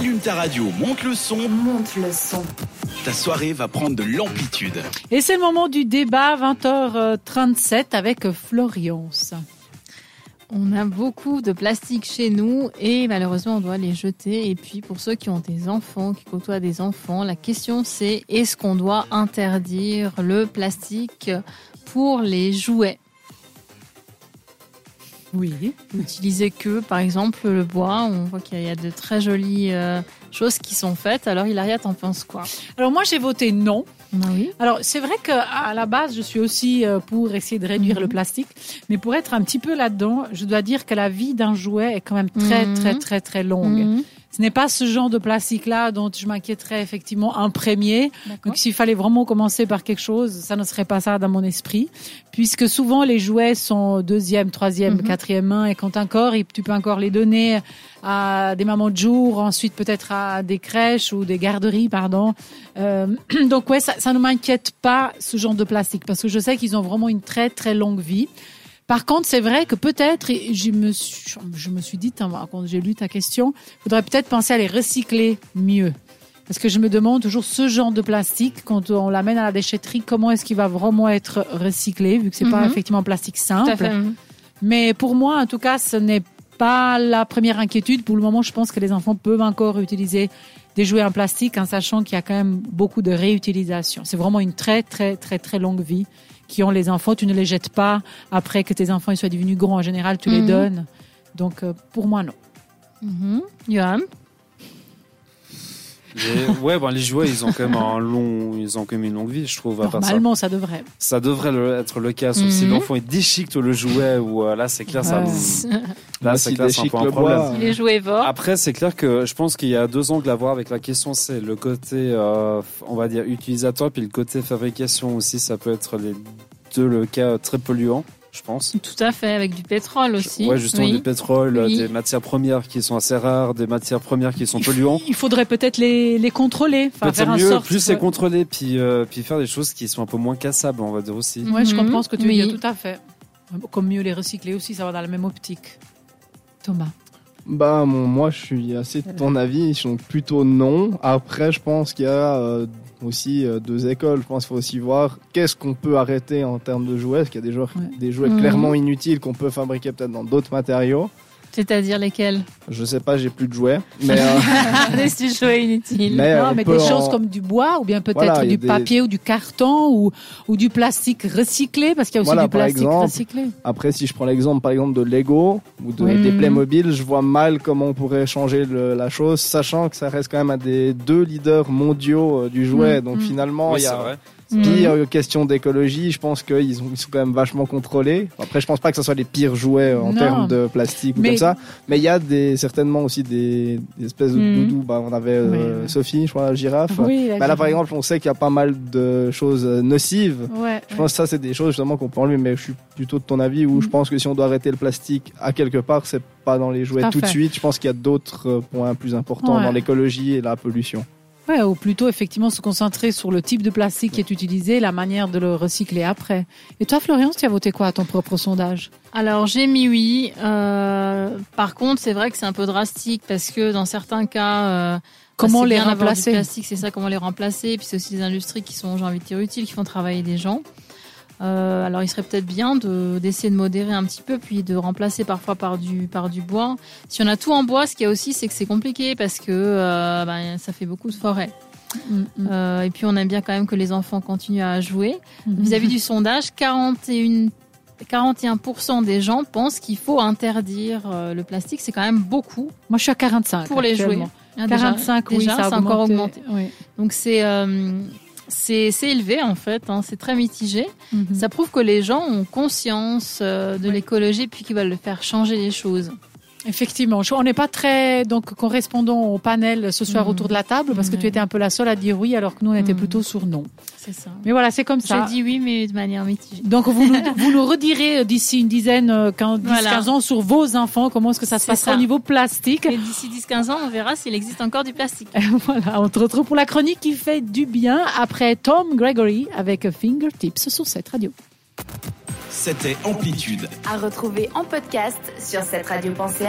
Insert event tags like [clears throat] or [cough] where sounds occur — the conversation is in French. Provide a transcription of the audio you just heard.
Allume ta radio, monte le son. Monte le son. Ta soirée va prendre de l'amplitude. Et c'est le moment du débat 20h37 avec Floriance. On a beaucoup de plastique chez nous et malheureusement on doit les jeter. Et puis pour ceux qui ont des enfants, qui côtoient des enfants, la question c'est est-ce qu'on doit interdire le plastique pour les jouets? Oui. Utiliser que par exemple le bois. On voit qu'il y a de très jolies euh, choses qui sont faites. Alors Hilaria, t'en penses quoi? Alors moi j'ai voté non. Ah oui? Alors c'est vrai qu'à la base je suis aussi euh, pour essayer de réduire le plastique, mais pour être un petit peu là-dedans, je dois dire que la vie d'un jouet est quand même très Mhm. très très très longue. Mhm. Ce n'est pas ce genre de plastique-là dont je m'inquiéterais effectivement un premier. Donc s'il fallait vraiment commencer par quelque chose, ça ne serait pas ça dans mon esprit, puisque souvent les jouets sont deuxième, troisième, Mhm. quatrième main, et quand encore, tu peux encore les donner à des mamans de jour, ensuite peut-être à des crèches ou des garderies, pardon. Euh, [clears throat] donc ouais, ça, ça ne m'inquiète pas ce genre de plastique, parce que je sais qu'ils ont vraiment une très très longue vie. Par contre, c'est vrai que peut-être, je me suis, je me suis dit, quand j'ai lu ta question, faudrait peut-être penser à les recycler mieux. Parce que je me demande toujours ce genre de plastique, quand on l'amène à la déchetterie, comment est-ce qu'il va vraiment être recyclé, vu que c'est pas Mhm. effectivement un plastique Tout à simple. fait. Mais pour moi, en tout cas, ce n'est pas la première inquiétude. Pour le moment, je pense que les enfants peuvent encore utiliser des jouets en plastique, en sachant qu'il y a quand même beaucoup de réutilisation. C'est vraiment une très, très, très, très longue vie qui ont les enfants. Tu ne les jettes pas après que tes enfants ils soient devenus grands. En général, tu les Mhm. donnes. Donc, euh, pour moi, non. Mhm. Johan Les- ouais, ben, les jouets, ils ont quand même un long, ils ont quand même une longue vie, je trouve. ça. Normalement, ça devrait. Ça devrait le- être le cas, sauf si Mhm. l'enfant il déchiquete le jouet ou euh, là c'est clair, ça, là c'est clair, c'est un peu un problème. bois, Les jouets vorent. Après, c'est clair que je pense qu'il y a deux angles à voir avec la question. C'est le côté, euh, on va dire, utilisateur, puis le côté fabrication aussi. Ça peut être les deux le cas très polluant, je pense. Tout à fait, avec du pétrole aussi. Ouais, justement, Oui. du pétrole, Oui. des matières premières qui sont assez rares, des matières premières qui sont polluantes. Il faudrait peut-être les, les contrôler. Enfin, Peut-être faire en mieux, sorte. plus c'est ouais. contrôlé, puis, euh, puis faire des choses qui sont un peu moins cassables, on va dire aussi. Ouais, je Mhm. comprends ce que tu veux Oui. dire, tout à fait. Comme mieux les recycler aussi, ça va dans la même optique. Thomas. Bah, mon- moi, je suis assez de ton avis. Donc, plutôt non. Après, je pense qu'il y a euh, aussi euh, deux écoles. Je pense qu'il faut aussi voir qu'est-ce qu'on peut arrêter en termes de jouets. Parce qu'il y a des jouets, Ouais. des jouets Mhm. clairement inutiles qu'on peut fabriquer peut-être dans d'autres matériaux. C'est-à-dire lesquels Je sais pas, j'ai plus de jouets. Mais, [laughs] euh, Des jouets inutiles. mais non, on mais des en- choses comme du bois ou bien peut-être Voilà, du des- papier ou du carton ou, ou du plastique recyclé parce qu'il y a aussi Voilà, du plastique exemple. recyclé. Après, si je prends l'exemple, par exemple, de Lego ou de, Oui. des Playmobil, je vois mal comment on pourrait changer le- la chose, sachant que ça reste quand même un des deux leaders mondiaux euh, du jouet. Mm, Donc mm. finalement, Oui, il y c'est a Mhm. Puis, euh, question d'écologie, je pense qu'ils ont- ils sont quand même vachement contrôlés. Après, je pense pas que ce soit les pires jouets en Non. termes de plastique ou comme ça. Mais il y a des, certainement aussi des, des espèces de Mhm. doudous. Bah, on avait euh, Oui. Sophie, je crois, la girafe. Oui, la Bah, là, par exemple, on sait qu'il y a pas mal de choses euh, nocives. Ouais, Je pense que ça, c'est des choses justement qu'on peut enlever, mais je suis plutôt de ton avis où je pense que si on doit arrêter le plastique à quelque part, c'est pas dans les jouets Tout de suite. Je pense qu'il y a d'autres euh, points plus importants Ouais. dans l'écologie et la pollution. Ouais, ou plutôt effectivement se concentrer sur le type de plastique qui est utilisé, la manière de le recycler après. Et toi, Florian, tu as voté quoi à ton propre sondage? Alors j'ai mis oui. Euh, par contre, c'est vrai que c'est un peu drastique parce que dans certains cas, euh, Comment c'est les remplacer? c'est ça, comment les remplacer. Puis c'est aussi des industries qui sont, j'ai envie de dire, utiles, qui font travailler des gens. Euh, alors il serait peut-être bien de d'essayer de modérer un petit peu, puis de remplacer parfois par du par du bois. Si on a tout en bois, ce qu'il y a aussi, c'est que c'est compliqué parce que euh, ben, ça fait beaucoup de forêt. Euh, et puis on aime bien quand même que les enfants continuent à jouer. Vis-à-vis du sondage, 41 41% des gens pensent qu'il faut interdire le plastique. C'est quand même beaucoup Moi, je suis à 45. pour les jouets. actuellement. Hein, déjà- 45, oui, déjà, ça a encore augmenté. Oui. Donc c'est c'est élevé en fait. hein, c'est très mitigé. Mhm. Ça prouve que les gens ont conscience euh, de l'écologie puis qu'ils veulent faire changer les choses. Effectivement, Je- on n'est pas très donc correspondant au panel ce soir Mhm. autour de la table parce que tu étais un peu la seule à dire oui alors que nous on était Mhm. plutôt sur non. C'est ça. Mais voilà, c'est comme ça. J'ai dit oui, mais de manière mitigée. Donc vous nous, [laughs] vous nous redirez d'ici une dizaine, euh, 15, 10, Voilà. 15 ans sur vos enfants, comment est-ce que ça se passera au niveau plastique. Et d'ici 10-15 ans, on verra s'il existe encore du plastique. [laughs] voilà, on te retrouve pour la chronique qui fait du bien après Tom Gregory avec Fingertips sur cette radio. C'était Amplitude. À retrouver en podcast sur cette radio pensée